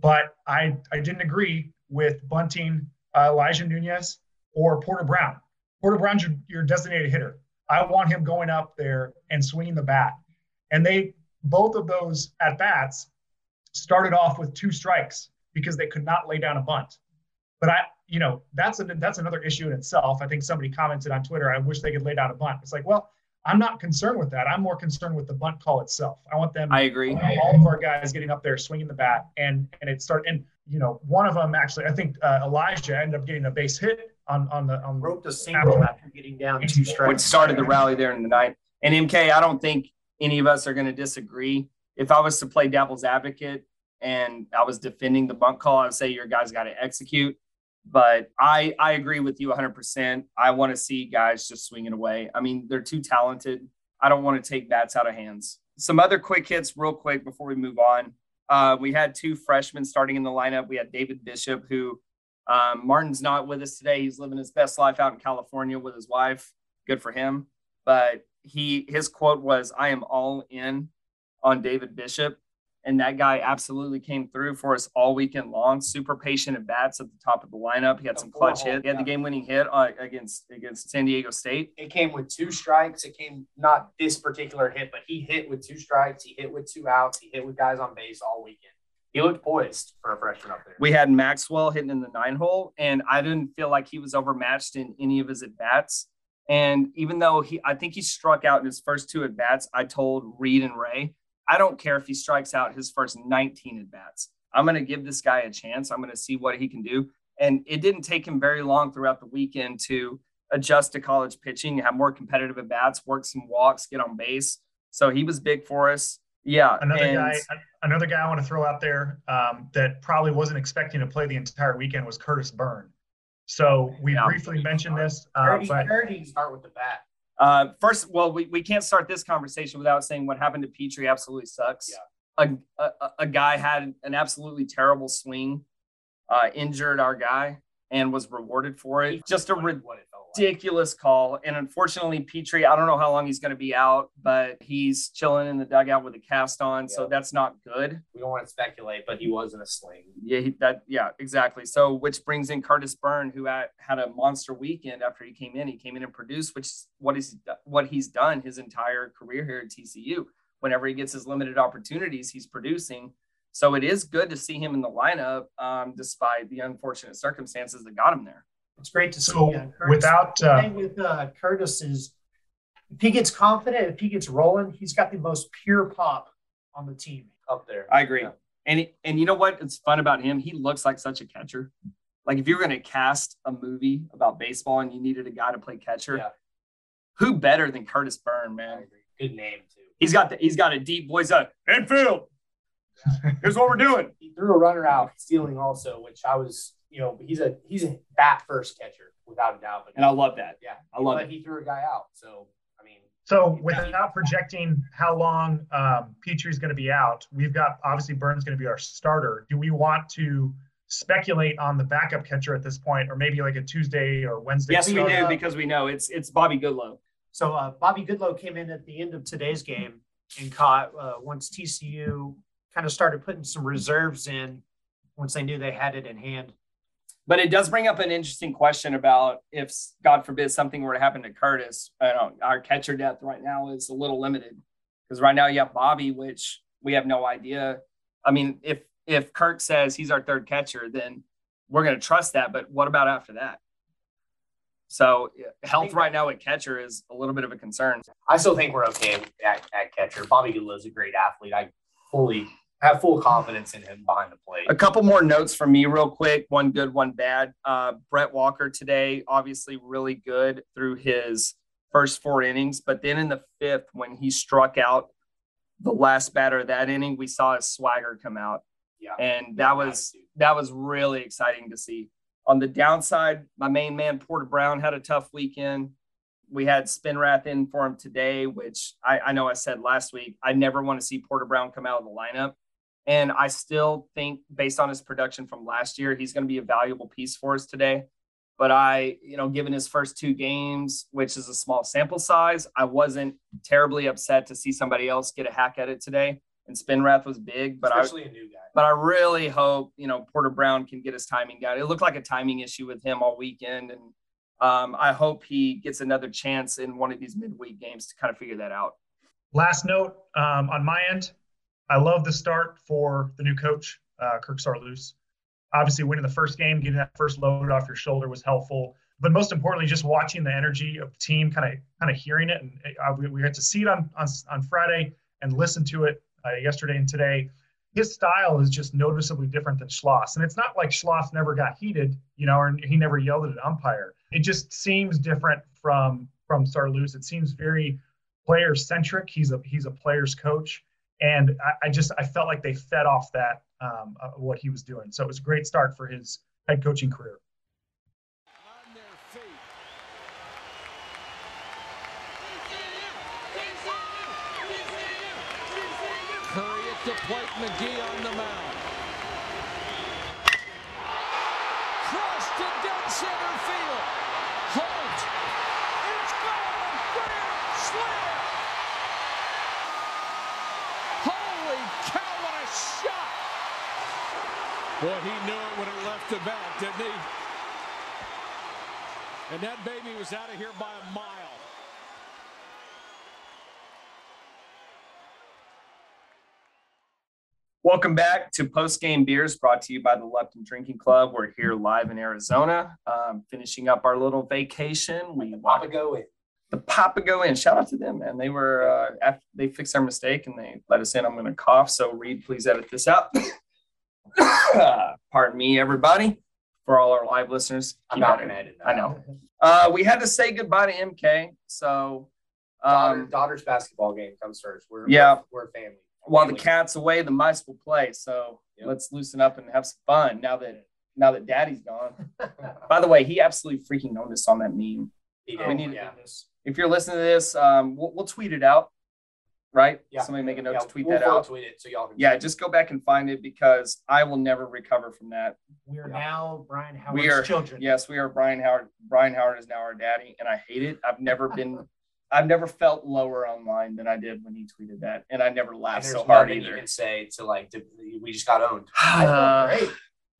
But I, I didn't agree with bunting uh, Elijah Nunez or Porter Brown. Porter Brown's your, your designated hitter. I want him going up there and swinging the bat. And they both of those at bats started off with two strikes because they could not lay down a bunt. But I, you know, that's a, that's another issue in itself. I think somebody commented on Twitter, I wish they could lay down a bunt. It's like, well, I'm not concerned with that. I'm more concerned with the bunt call itself. I want them. I agree. All of our guys getting up there, swinging the bat, and and it start. And you know, one of them actually, I think uh, Elijah ended up getting a base hit on on the on roped a single after getting down two strikes. Which started the rally there in the ninth. And MK, I don't think any of us are going to disagree. If I was to play devil's advocate and I was defending the bunt call, I'd say your guys got to execute. But I I agree with you 100%. I want to see guys just swinging away. I mean, they're too talented. I don't want to take bats out of hands. Some other quick hits, real quick, before we move on. Uh, we had two freshmen starting in the lineup. We had David Bishop, who um, Martin's not with us today. He's living his best life out in California with his wife. Good for him. But he his quote was, "I am all in on David Bishop." And that guy absolutely came through for us all weekend long. Super patient at bats at the top of the lineup. He had some clutch hits. He had the game-winning hit uh, against against San Diego State. It came with two strikes. It came not this particular hit, but he hit with two strikes. He hit with two outs. He hit with guys on base all weekend. He looked poised for a freshman up there. We had Maxwell hitting in the nine hole, and I didn't feel like he was overmatched in any of his at bats. And even though he, I think he struck out in his first two at bats, I told Reed and Ray, I don't care if he strikes out his first 19 at bats. I'm going to give this guy a chance. I'm going to see what he can do. And it didn't take him very long throughout the weekend to adjust to college pitching, have more competitive at bats, work some walks, get on base. So he was big for us. Yeah. Another and, guy, another guy I want to throw out there um, that probably wasn't expecting to play the entire weekend was Curtis Byrne. So we yeah. briefly mentioned this, uh, but start with the bat. Uh, first, well, we, we can't start this conversation without saying what happened to Petry absolutely sucks. Yeah. A, a, a guy had an absolutely terrible swing, uh, injured our guy, and was rewarded for it. Just a ridiculous call. And unfortunately, Petrie, I don't know how long he's going to be out, but he's chilling in the dugout with a cast on. So that's not good. We don't want to speculate, but he was in a sling. Yeah, he, that yeah, exactly. So which brings in Curtis Byrne, who had, had a monster weekend after he came in. He came in and produced, which is what is what he's done his entire career here at TCU. Whenever he gets his limited opportunities, he's producing. So it is good to see him in the lineup, um, despite the unfortunate circumstances that got him there. It's great to see. So uh, without uh, with uh, Curtis is if he gets confident, if he gets rolling, he's got the most pure pop on the team up there. I agree. Yeah. And and you know what? It's fun about him. He looks like such a catcher. Like if you're going to cast a movie about baseball and you needed a guy to play catcher, yeah. who better than Curtis Byrne, man? Good name too. He's got the he's got a deep voice. Up infield. Here's what we're doing. He threw a runner out stealing also, which I was you know, he's a he's a bat first catcher without a doubt. But and I love that. Yeah, I love it. He threw a guy out, so I mean. So without projecting how long um, Petry's going to be out, we've got obviously Byrne's going to be our starter. Do we want to speculate on the backup catcher at this point, or maybe like a Tuesday or Wednesday? Yes, we do because we know it's it's Bobby Goodlow. So uh, Bobby Goodlow came in at the end of today's game and caught uh, once TCU kind of started putting some reserves in once they knew they had it in hand. But it does bring up an interesting question about if, God forbid, something were to happen to Curtis. Our catcher depth right now is a little limited because right now you have Bobby, which we have no idea. I mean, if if Kirk says he's our third catcher, then we're going to trust that. But what about after that? So health right now at catcher is a little bit of a concern. I still think we're okay at, at catcher. Bobby Goodlow is a great athlete. I fully have full confidence in him behind the plate. A couple more notes from me, real quick. One good, one bad. Uh, Brett Walker today, obviously really good through his first four innings, but then in the fifth, when he struck out the last batter of that inning, we saw his swagger come out. Yeah, and that was attitude. that was really exciting to see. On the downside, my main man Porter Brown had a tough weekend. We had Spinrath in for him today, which I, I know I said last week. I never want to see Porter Brown come out of the lineup and I still think, based on his production from last year, he's going to be a valuable piece for us today. But I, you know, given his first two games, which is a small sample size, I wasn't terribly upset to see somebody else get a hack at it today. And Spinrath was big, but especially I, a new guy. but I really hope you know Porter Brown can get his timing down. It looked like a timing issue with him all weekend, and um, I hope he gets another chance in one of these midweek games to kind of figure that out. Last note um, on my end, I love the start for the new coach, uh, Kirk Saarloos. Obviously, winning the first game, getting that first load off your shoulder was helpful. But most importantly, just watching the energy of the team, kind of kind of hearing it, and uh, we, we got to see it on, on on Friday and listen to it uh, yesterday and today. His style is just noticeably different than Schloss, and it's not like Schloss never got heated, you know, or he never yelled at an umpire. It just seems different from from Saarloos. It seems very player centric. He's a he's a player's coach, and I, I just I felt like they fed off that um, uh, what he was doing. So it was a great start for his head coaching career. Curry at the plate, McGee on the mound. Cross to dead center field. Holt. It's gone. Grand slam. Holy cow, what a shot. Boy, he knew it when it left the bat, didn't he? And that baby was out of here by a mile. Welcome back to Post Game Beers, brought to you by the Lupton Drinking Club. We're here live in Arizona, um, finishing up our little vacation. We Papa go in. the Papago Inn. Shout out to them, man. They were uh, after they fixed our mistake and they let us in. I'm going to cough, so Reed, please edit this out. Pardon me, everybody, for all our live listeners. I'm not gonna edit that. I know. Uh, we had to say goodbye to MK, so Daughter, um, daughter's basketball game comes first. We're Yeah. we're, we're a family. while the cat's away, the mice will play. So Yep. let's loosen up and have some fun now that now that Daddy's gone. By the way, he absolutely freaking owned us on that meme. He we did, need- yeah. If you're listening to this, um, we'll, we'll tweet it out, right? Yeah. Somebody make a note Yeah, to tweet we'll that out. Tweet it so y'all can. Yeah, just go back and find it because I will never recover from that. We are Yeah. now Brian Howard's we are children. Yes, we are Brian Howard. Brian Howard is now our daddy, and I hate it. I've never been, I've never felt lower online than I did when he tweeted that, and I never laughed so hard nothing you either. can say to like to, we just got owned. Uh, Great.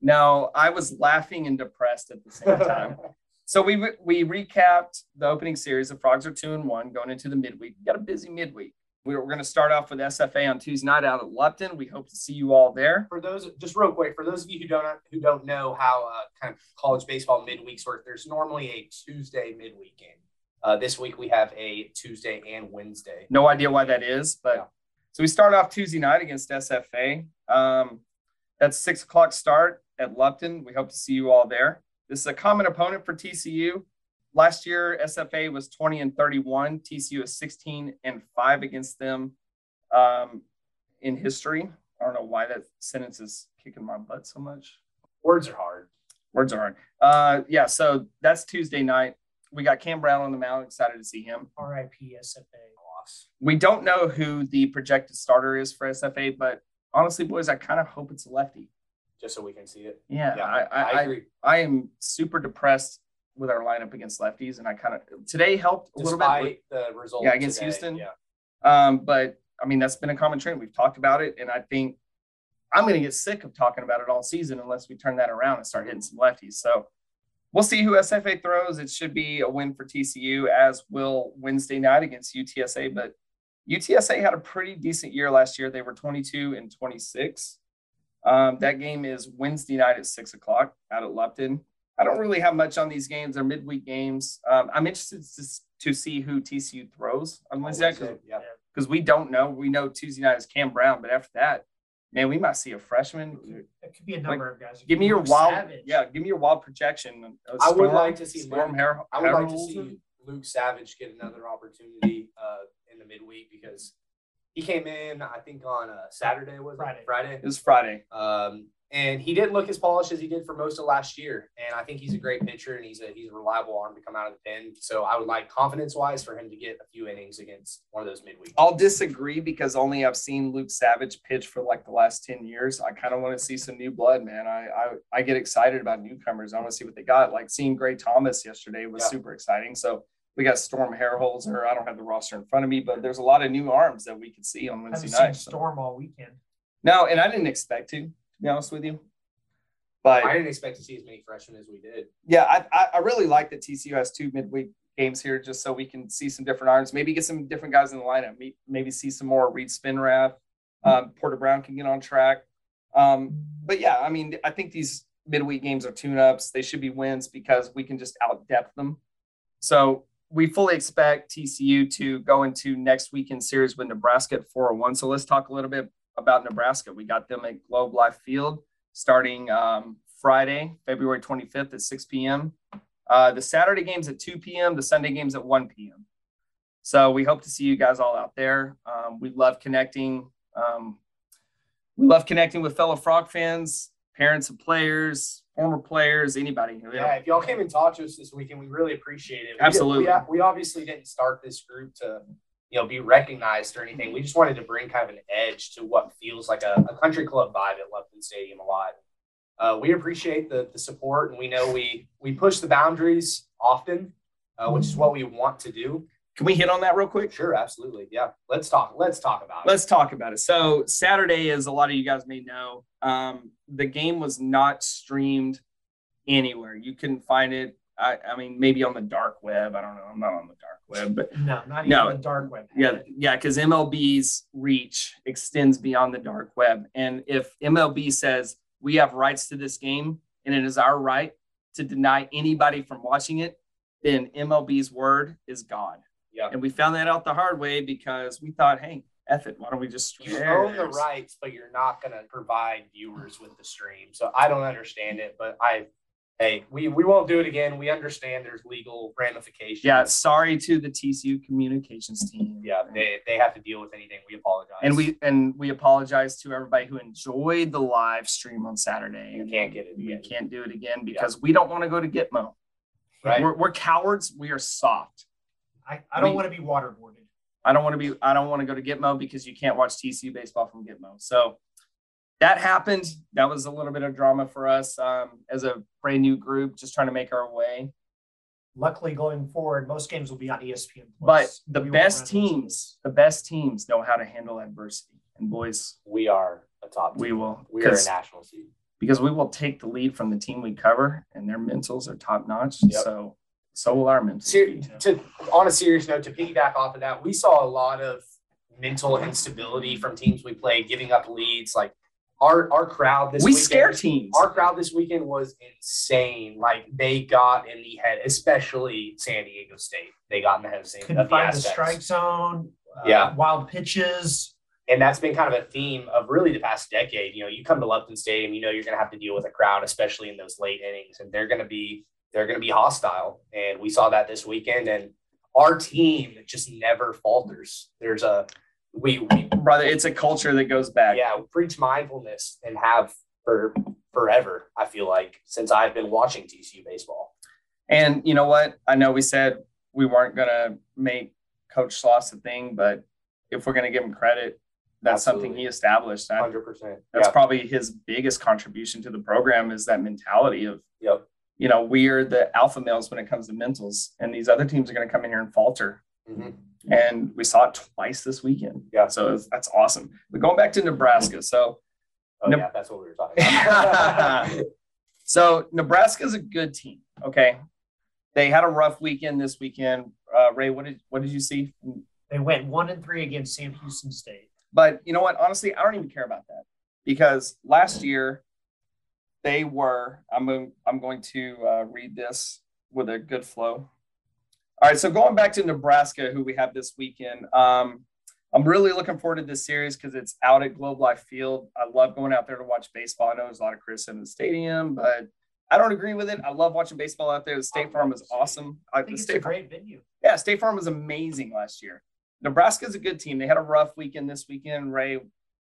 No, I was laughing and depressed at the same time. so we we recapped the opening series. The Frogs are two and one going into the midweek. We got a busy midweek. We we're going to start off with SFA on Tuesday night out at Lupton. We hope to see you all there. for those just real quick for those of you who don't who don't know how uh, kind of college baseball midweeks work there's normally a tuesday midweek game uh, this week we have a tuesday and wednesday No idea why that is, but Yeah. so we start off Tuesday night against SFA. Um, that's six o'clock start at Lupton. We hope to see you all there. This is a common opponent for TCU. Last year, SFA was 20 and 31. TCU is 16 and 5 against them um, in history. I don't know why that sentence is kicking my butt so much. words are hard Words are hard. Uh, yeah, so that's Tuesday night. We got Cam Brown on the mound. Excited to see him. R.I.P. SFA. loss We don't know who the projected starter is for SFA, but honestly, boys, I kind of hope it's a lefty. just so we can see it Yeah, yeah I, I, i, I, agree I am super depressed with our lineup against lefties, and I kind of today helped a little bit. despite the result Yeah, against today, Houston. yeah Um, but I mean, that's been a common trend. We've talked about it, and I think I'm going to get sick of talking about it all season unless we turn that around and start hitting some lefties. So we'll see who SFA throws. It should be a win for TCU, as will Wednesday night against UTSA. But UTSA had a pretty decent year last year. They were 22 and 26. Um, that game is Wednesday night at six o'clock out at Lupton. I don't really have much on these games. They're midweek games. Um, I'm interested to, to see who TCU throws on Wednesday because yeah because we don't know. We know Tuesday night is Cam Brown, but after that, man, we might see a freshman. It could be a number of guys. Give me your wild, Savage. yeah, give me your wild projection. Uh, I would like to see Storm Luke- Har- i would like to see luke savage get another opportunity uh, in the midweek because he came in i think on uh, saturday was it? Friday. friday It was Friday. um, and he didn't look as polished as he did for most of last year. And I think he's a great pitcher and he's a he's a reliable arm to come out of the pen. So I would like confidence wise for him to get a few innings against one of those midweek. I'll disagree because only I've seen Luke Savage pitch for like the last 10 years. I kind of want to see some new blood, man. I, I I get excited about newcomers. I want to see what they got. Like seeing Gray Thomas yesterday was Yeah. super exciting. So we got Storm Hierholzer. I don't have the roster in front of me, but there's a lot of new arms that we could see on Haven't Wednesday seen night. So- Storm all weekend. No, and I didn't expect to, to be honest with you. But I didn't expect to see as many freshmen as we did. yeah, I, I, I really like that TCU has two midweek games here just so we can see some different irons, maybe get some different guys in the lineup, maybe see some more Reed Spinrath. Um, Porter Brown can get on track. Um, but yeah, I mean, I think these midweek games are tune ups. They should be wins because we can just out depth them. So we fully expect TCU to go into next weekend series with Nebraska at 401. So let's talk a little bit about Nebraska. We got them at Globe Life Field starting um, Friday, February 25th at 6 p.m. Uh, the Saturday games at 2 p.m., the Sunday games at 1 p.m. So we hope to see you guys all out there. Um, we love connecting. Um, we love connecting with fellow Frog fans, parents of players, former players, anybody. You know, Yeah, if y'all came and talked to us this weekend, we really appreciate it. We- Absolutely. We, we obviously didn't start this group to, you know, be recognized or anything. We just wanted to bring kind of an edge to what feels like a, a country club vibe at Lupton Stadium a lot. Uh, we appreciate the the support, and we know we we push the boundaries often, uh, which is what we want to do. Can we hit on that real quick? Sure, absolutely. Yeah, let's talk. Let's talk about it. Let's talk about it. So Saturday, as a lot of you guys may know, um, the game was not streamed anywhere. You couldn't find it. I, I mean, maybe on the dark web. I don't know. I'm not on the dark web, but No, not even No. the dark web. yeah, yeah, because MLB's reach extends beyond the dark web. And if MLB says we have rights to this game and it is our right to deny anybody from watching it, then MLB's word is God. Yeah. And we found that out the hard way because we thought, hey, F it. Why don't we just You own the rights, but you're not going to provide viewers with the stream. So I don't understand it, but I, hey, we, we won't do it again. We understand there's legal ramifications. Yeah, sorry to the TCU communications team. Yeah, they, they have to deal with anything. We apologize. and we and we apologize to everybody who enjoyed the live stream on Saturday. You can't get it We can't do it again because we don't want to go to Gitmo. Right. We're, we're cowards. We are soft. I, I don't We- want to be waterboarded. I don't want to be. I don't want to go to Gitmo because you can't watch TCU baseball from Gitmo. So that happened. That was a little bit of drama for us um, as a brand new group, just trying to make our way. Luckily, going forward, most games will be on ESPN. But the We best run teams, the best teams know how to handle adversity. And boys, we are a top. we will. We are a national seed. because we will take the lead from the team we cover, and their mentals are top notch. Yep. So, so will our mentals. Ser- be. to on a serious note, to piggyback off of that, we saw a lot of mental instability from teams we played, giving up leads. Like our our crowd this we weekend, scare teams. Our crowd this weekend was insane. Like they got in the head, especially San Diego State. They got in the head of San Couldn't of the find the strike zone. uh, Yeah. Wild pitches. and that's been kind of a theme of really the past decade. You know, you come to Lupton Stadium, you know you're going to have to deal with a crowd, especially in those late innings, and they're going to be they're going to be hostile. And we saw that this weekend. And our team just never falters. There's a we, we brother. It's a culture that goes back. yeah preach mindfulness and have for forever. I feel like since I've been watching TCU baseball. And you know what? I know we said we weren't gonna make Coach Schloss a thing, but if we're gonna give him credit, that's something he established. Hundred percent. that's Yeah. probably his biggest contribution to the program is that mentality of Yep. you know we are the alpha males when it comes to mentals, and these other teams are gonna come in here and falter. Mhm. And we saw it twice this weekend. Yeah. So it's, that's awesome. But going back to Nebraska, so Oh Nope. yeah, that's what we were talking about. so Nebraska's a good team. Okay, they had a rough weekend this weekend. Uh, Ray, what did what did you see? They went one and three against Sam Houston State. But you know what? Honestly, I don't even care about that because last year they were. I'm going, I'm going to uh, read this with a good flow. All right, so going back to Nebraska, who we have this weekend. Um, I'm really looking forward to this series because it's out at Globe Life Field. I love going out there to watch baseball. I know there's a lot of Chris in the stadium, but I don't agree with it. I love watching baseball out there. The State Farm is awesome. I, I the think it's State a Farm, great venue. yeah, State Farm was amazing last year. Nebraska's a good team. They had a rough weekend this weekend. Ray,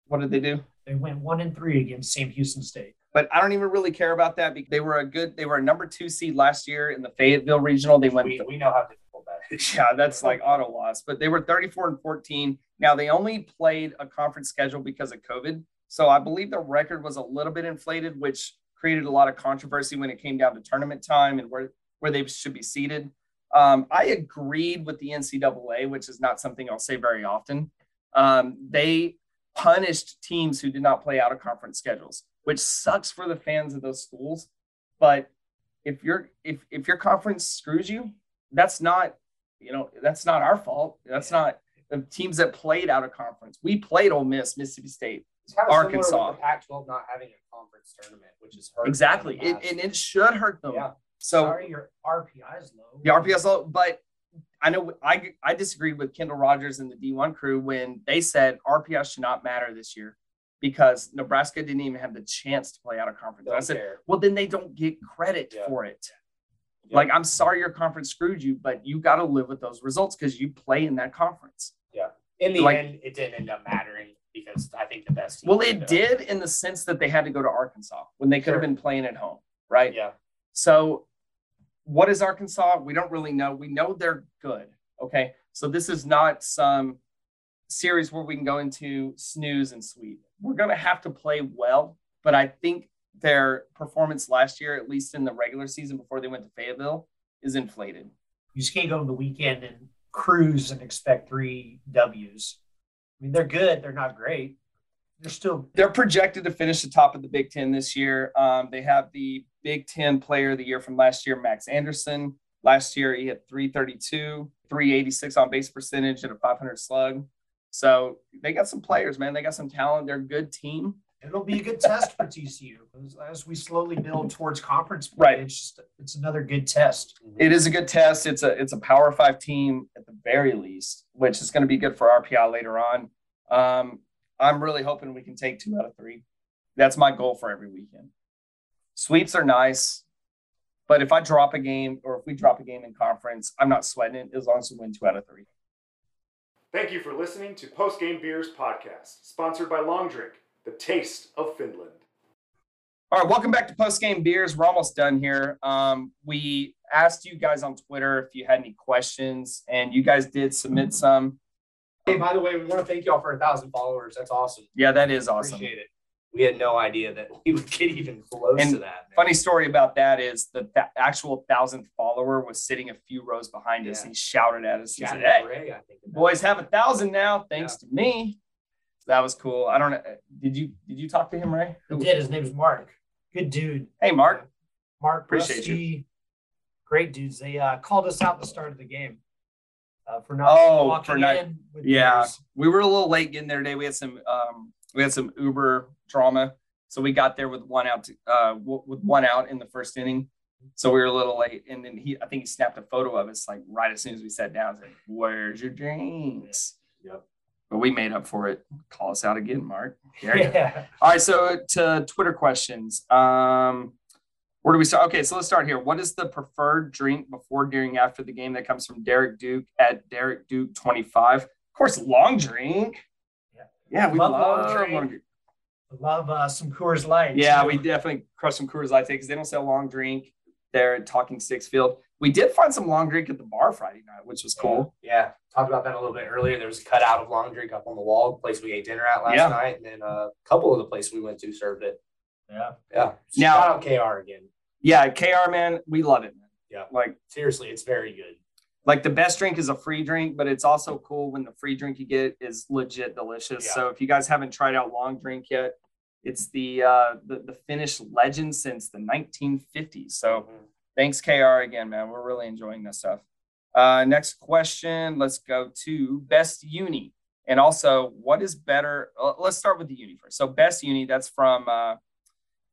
what did they do? They went one and three against Sam Houston State. but I don't even really care about that because they were a good, they were a number two seed last year in the Fayetteville regional. They went, We, we know how is. yeah, that's like auto loss, but they were 34 and 14. Now they only played a conference schedule because of COVID. So I believe the record was a little bit inflated, which created a lot of controversy when it came down to tournament time and where, where they should be seated. Um, I agreed with the NCAA, which is not something I'll say very often. Um, they punished teams who did not play out of conference schedules, which sucks for the fans of those schools. But if your if if your conference screws you, that's not you know that's not our fault. That's not the teams that played out of conference. We played Ole Miss, Mississippi State. Kind of Arkansas. similar with the Pac-12 not having a conference tournament, which is hurt. Exactly, it, and it should hurt them. Yeah. So Sorry, your RPI is low. the RPI is low, but I know I I disagreed with Kendall Rogers and the D1 crew when they said RPI should not matter this year because Nebraska didn't even have the chance to play out of conference. I said, care. well, then they don't get credit Yeah. for it. Yeah. Like, I'm sorry your conference screwed you, but you got to live with those results because you play in that conference. Yeah. In the like- end, it didn't end up mattering because I think the best. team Well, it up- did in the sense that they had to go to Arkansas when they could have been playing at home, right? Yeah. So, what is Arkansas? We don't really know. We know they're good. Okay. So, this is not some series where we can go into snooze and sweep. We're going to have to play well, but I think their performance last year, at least in the regular season before they went to Fayetteville, is inflated. You just can't go to the weekend and cruise and expect three W's. I mean, they're good. They're not great. They're still They're projected to finish the top of the Big Ten this year. Um, they have the Big Ten Player of the Year from last year, Max Anderson. Last year, he had 332, 386 on base percentage, and a 500 slug. So they got some players, man. They got some talent. They're a good team. It'll be a good test for TCU as, as we slowly build towards conference play. Right. It's just it's another good test. It is a good test. It's a it's a Power Five team at the very least, which is going to be good for RPI later on. Um, I'm really hoping we can take two out of three. That's my goal for every weekend. Sweeps are nice, but if I drop a game or if we drop a game in conference, I'm not sweating it as long as we win two out of three. Thank you for listening to Post Game Beers podcast, sponsored by Long Drink, the taste of Finland. All right, welcome back to Post Game Beers. We're almost done here. Um, we asked you guys on Twitter if you had any questions, and you guys did submit some. Hey, by the way, we want to thank y'all for a thousand followers. That's awesome. Yeah, that is awesome. Appreciate it. We had no idea that we would get even close And to that. man. Funny story about that is the th- actual thousandth follower was sitting a few rows behind us. Yeah. He shouted at us. He said, "Hey, Bray, I think, boys have a thousand now, thanks to me." So that was cool. I don't know. Did you did you talk to him, Ray? He did. His name's Mark. Good dude. Hey, Mark. Mark, Appreciate Rusty, great dudes. They uh, called us out at the start of the game uh, for not Oh, walking for not- in. With Yeah, beers. we were a little late getting there today. We had some um we had some Uber drama, so we got there with one out to, uh w- with one out in the first inning. So we were a little late, and then he I think he snapped a photo of us like right as soon as we sat down. Said, "Where's your drinks?" Yep. But we made up for it. Call us out again, Mark. Yeah. All right, so to Twitter questions. Um, where do we start? Okay, so let's start here. What is the preferred drink before, during, after the game? That comes from Derek Duke at Derek Duke twenty five. Of course, long drink. Yeah. Yeah, we Love love, long drink. long drink. Love uh, some Coors Light. Yeah, too. we definitely crush some Coors Light because they don't sell long drink there at Talking Stick Field. We did find some long drink at the bar Friday night, which was cool. Yeah, talked about that a little bit earlier. There was a cutout of long drink up on the wall, the place we ate dinner at last Yeah. night, and then uh, a couple of the places we went to served it. Yeah. Yeah. Now- Shout out KR again. Yeah, KR man, we love it. Man. Yeah. like Seriously, it's very good. like the best drink is a free drink, but it's also cool when the free drink you get is legit delicious. Yeah. So if you guys haven't tried out long drink yet, it's the uh the, the Finnish legend since the 1950s. So Mhm. Thanks KR again, man. We're really enjoying this stuff. Uh next question, let's go to best uni. And also, what is better? uh, Let's start with the uni first. So best uni, that's from uh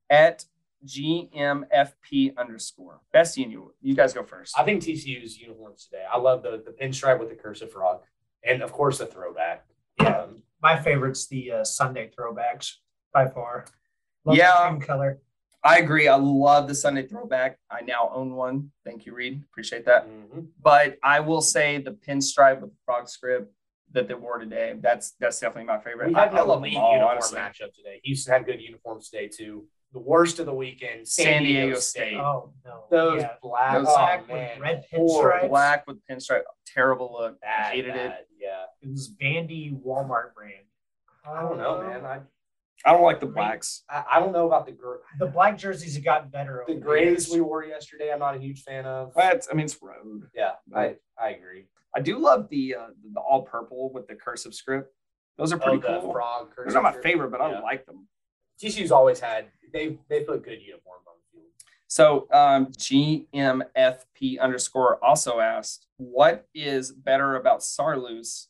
at GMFP underscore. Best uni. You guys go first. I think TCU's uniforms today. I love the the pinstripe with the cursive frog, and of course the throwback. Yeah. My favorite's the uh, Sunday throwbacks by far. Love Yeah. the cream color. I agree. I love the Sunday throwback. I now own one. Thank you, Reed. Appreciate that. mhm. But I will say the pinstripe with the frog script that they wore today. That's that's definitely my favorite. We I, had I no love elite them all, uniform honestly. matchup today. Houston had good uniforms today too. the worst of the weekend, San, San Diego, Diego State. State. Oh no. Those yeah. black, Those- oh, Black with man, red horrible. pinstripes. Black with pinstripe, terrible look. Bad, Hated it. Yeah, It was Vandy Walmart brand. I don't know, man. I I don't like the blacks. I, I don't know about the gr- The black jerseys have gotten better. the over grays we wore yesterday. I'm not a huge fan of. But I mean, it's road. Yeah, I I agree. I do love the uh, the all purple with the cursive script. Those are pretty oh, the cool. frog. They're not my favorite, but I like them. TCU's always had they they put good uniforms on the field. So um, GMFP underscore also asked, what is better about Saarloos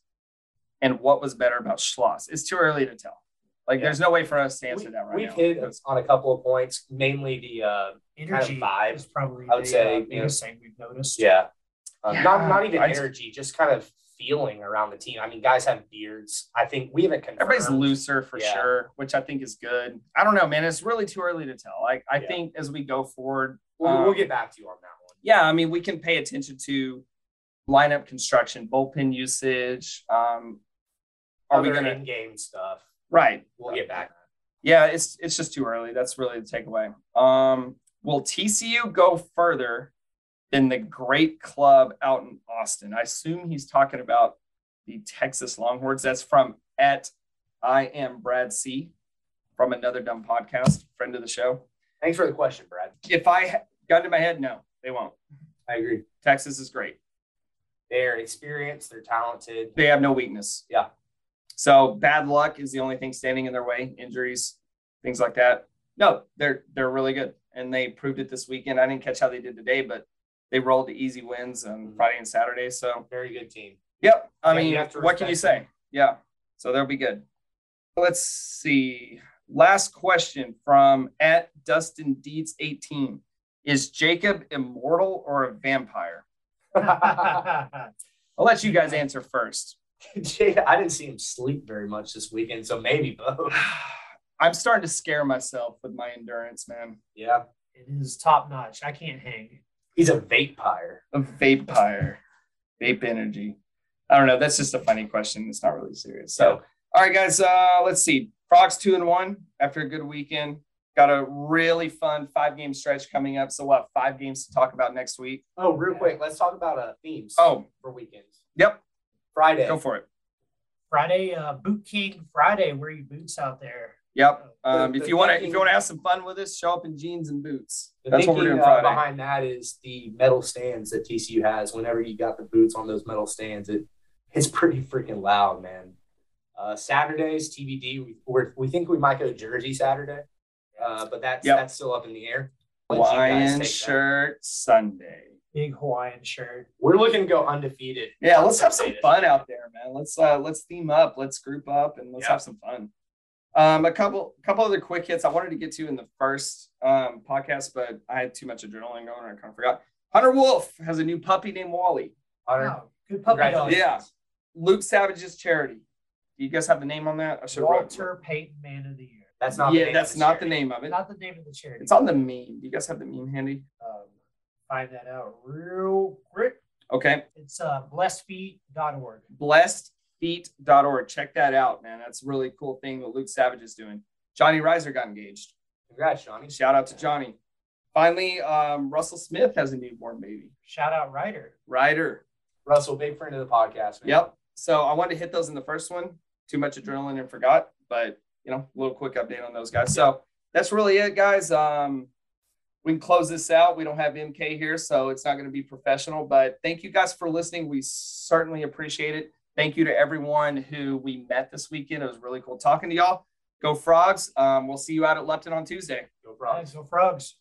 and what was better about Schloss? It's too early to tell. Like, Yeah. there's no way for us to answer We, that right now. we've hit on a couple of points, mainly the uh energy vibe, is probably I would the, say, uh, you know. biggest thing we've noticed. yeah, uh, not Yeah, not even I energy, just kind of feeling around the team. I mean, guys have beards. I think we haven't confirmed. Everybody's looser for Yeah. sure, which I think is good. I don't know, man. It's really too early to tell. Like, I Yeah. think as we go forward, We'll, um, we'll get back to you on that one. yeah, I mean, we can pay attention to lineup construction, bullpen usage. Um, are we gonna in-game stuff? Right? We'll get back. Yeah, it's it's just too early. That's really the takeaway. Um, will TCU go further than the great club out in Austin? I assume he's talking about the Texas Longhorns. That's from at I am Brad C from another dumb podcast, friend of the show. Thanks for the question, Brad. If I got into my head, no, they won't. I agree. Texas is great. They're experienced. They're talented. They have no weakness. Yeah. So bad luck is the only thing standing in their way, injuries, things like that. No, they're they're really good. And they proved it this weekend. I didn't catch how they did today, but they rolled the easy wins on Mhm. Friday and Saturday. So Very good team. yep. I Yeah, mean, what can you say? Yeah. So they'll be good. Let's see. Last question from at Dustin Deeds 18. Is Jacob immortal or a vampire? I'll let you guys answer first. Jay, I didn't see him sleep very much this weekend, so maybe both. I'm starting to scare myself with my endurance, man. Yeah, It is top notch. I can't hang. he's a vampire. A vampire, vape energy. I don't know. That's just a funny question. It's not really serious. So, all right, guys. Uh, let's see. Frogs two and one after a good weekend. Got a really fun five game stretch coming up. So we'll have five games to talk about next week. Oh, real quick, let's talk about uh themes. Oh, for weekends. yep. Friday. Go for it. Friday, uh, Boot King Friday. Wear your boots out there. Yep. Um, The- if you want to, if you want to have some fun with us, show up in jeans and boots. The That's what we're thinking, doing uh, Friday. behind that is the metal stands that TCU has. Whenever you got the boots on those metal stands, it it's pretty freaking loud, man. Uh, Saturdays TBD. We we're, we think we might go Jersey Saturday, uh, but that's Yep. that's still up in the air. Let Hawaiian take that. shirt Sunday. Big Hawaiian shirt. We're looking to go undefeated. Yeah, let's have some fun out there, man. Let's uh let's theme up, let's group up, and let's Yeah. have some fun. Um, a couple couple other quick hits I wanted to get to in the first um podcast, but I had too much adrenaline going, and I kind of forgot. Hunter Wolf has a new puppy named Wally. Hunter, Wow, good puppy dog. Yeah. Luke Savage's charity. Do you guys have the name on that? I should wrote- Walter Payton Man of the Year. That's not. the Yeah, name that's of not the name of it. Not the name of the charity. It's on the meme. Do you guys have the meme handy? Um, find that out real quick. Okay. It's uh, blessedfeet.org. Blessedfeet.org. Check that out, man. That's a really cool thing that Luke Savage is doing. Johnny Reiser got engaged. Congrats, Johnny. Shout out to Johnny. Finally, um, Russell Smith has a newborn baby. Shout out Ryder. Ryder. Russell, big friend of the podcast. Man. Yep. So I wanted to hit those in the first one. Too much adrenaline and forgot, but you know, a little quick update on those guys. So that's really it, guys. Um, we can close this out. We don't have MK here, so it's not going to be professional. But thank you guys for listening. We certainly appreciate it. Thank you to everyone who we met this weekend. It was really cool talking to y'all. Go Frogs. Um, we'll see you out at Lupton on Tuesday. Go Frogs. Thanks, go Frogs.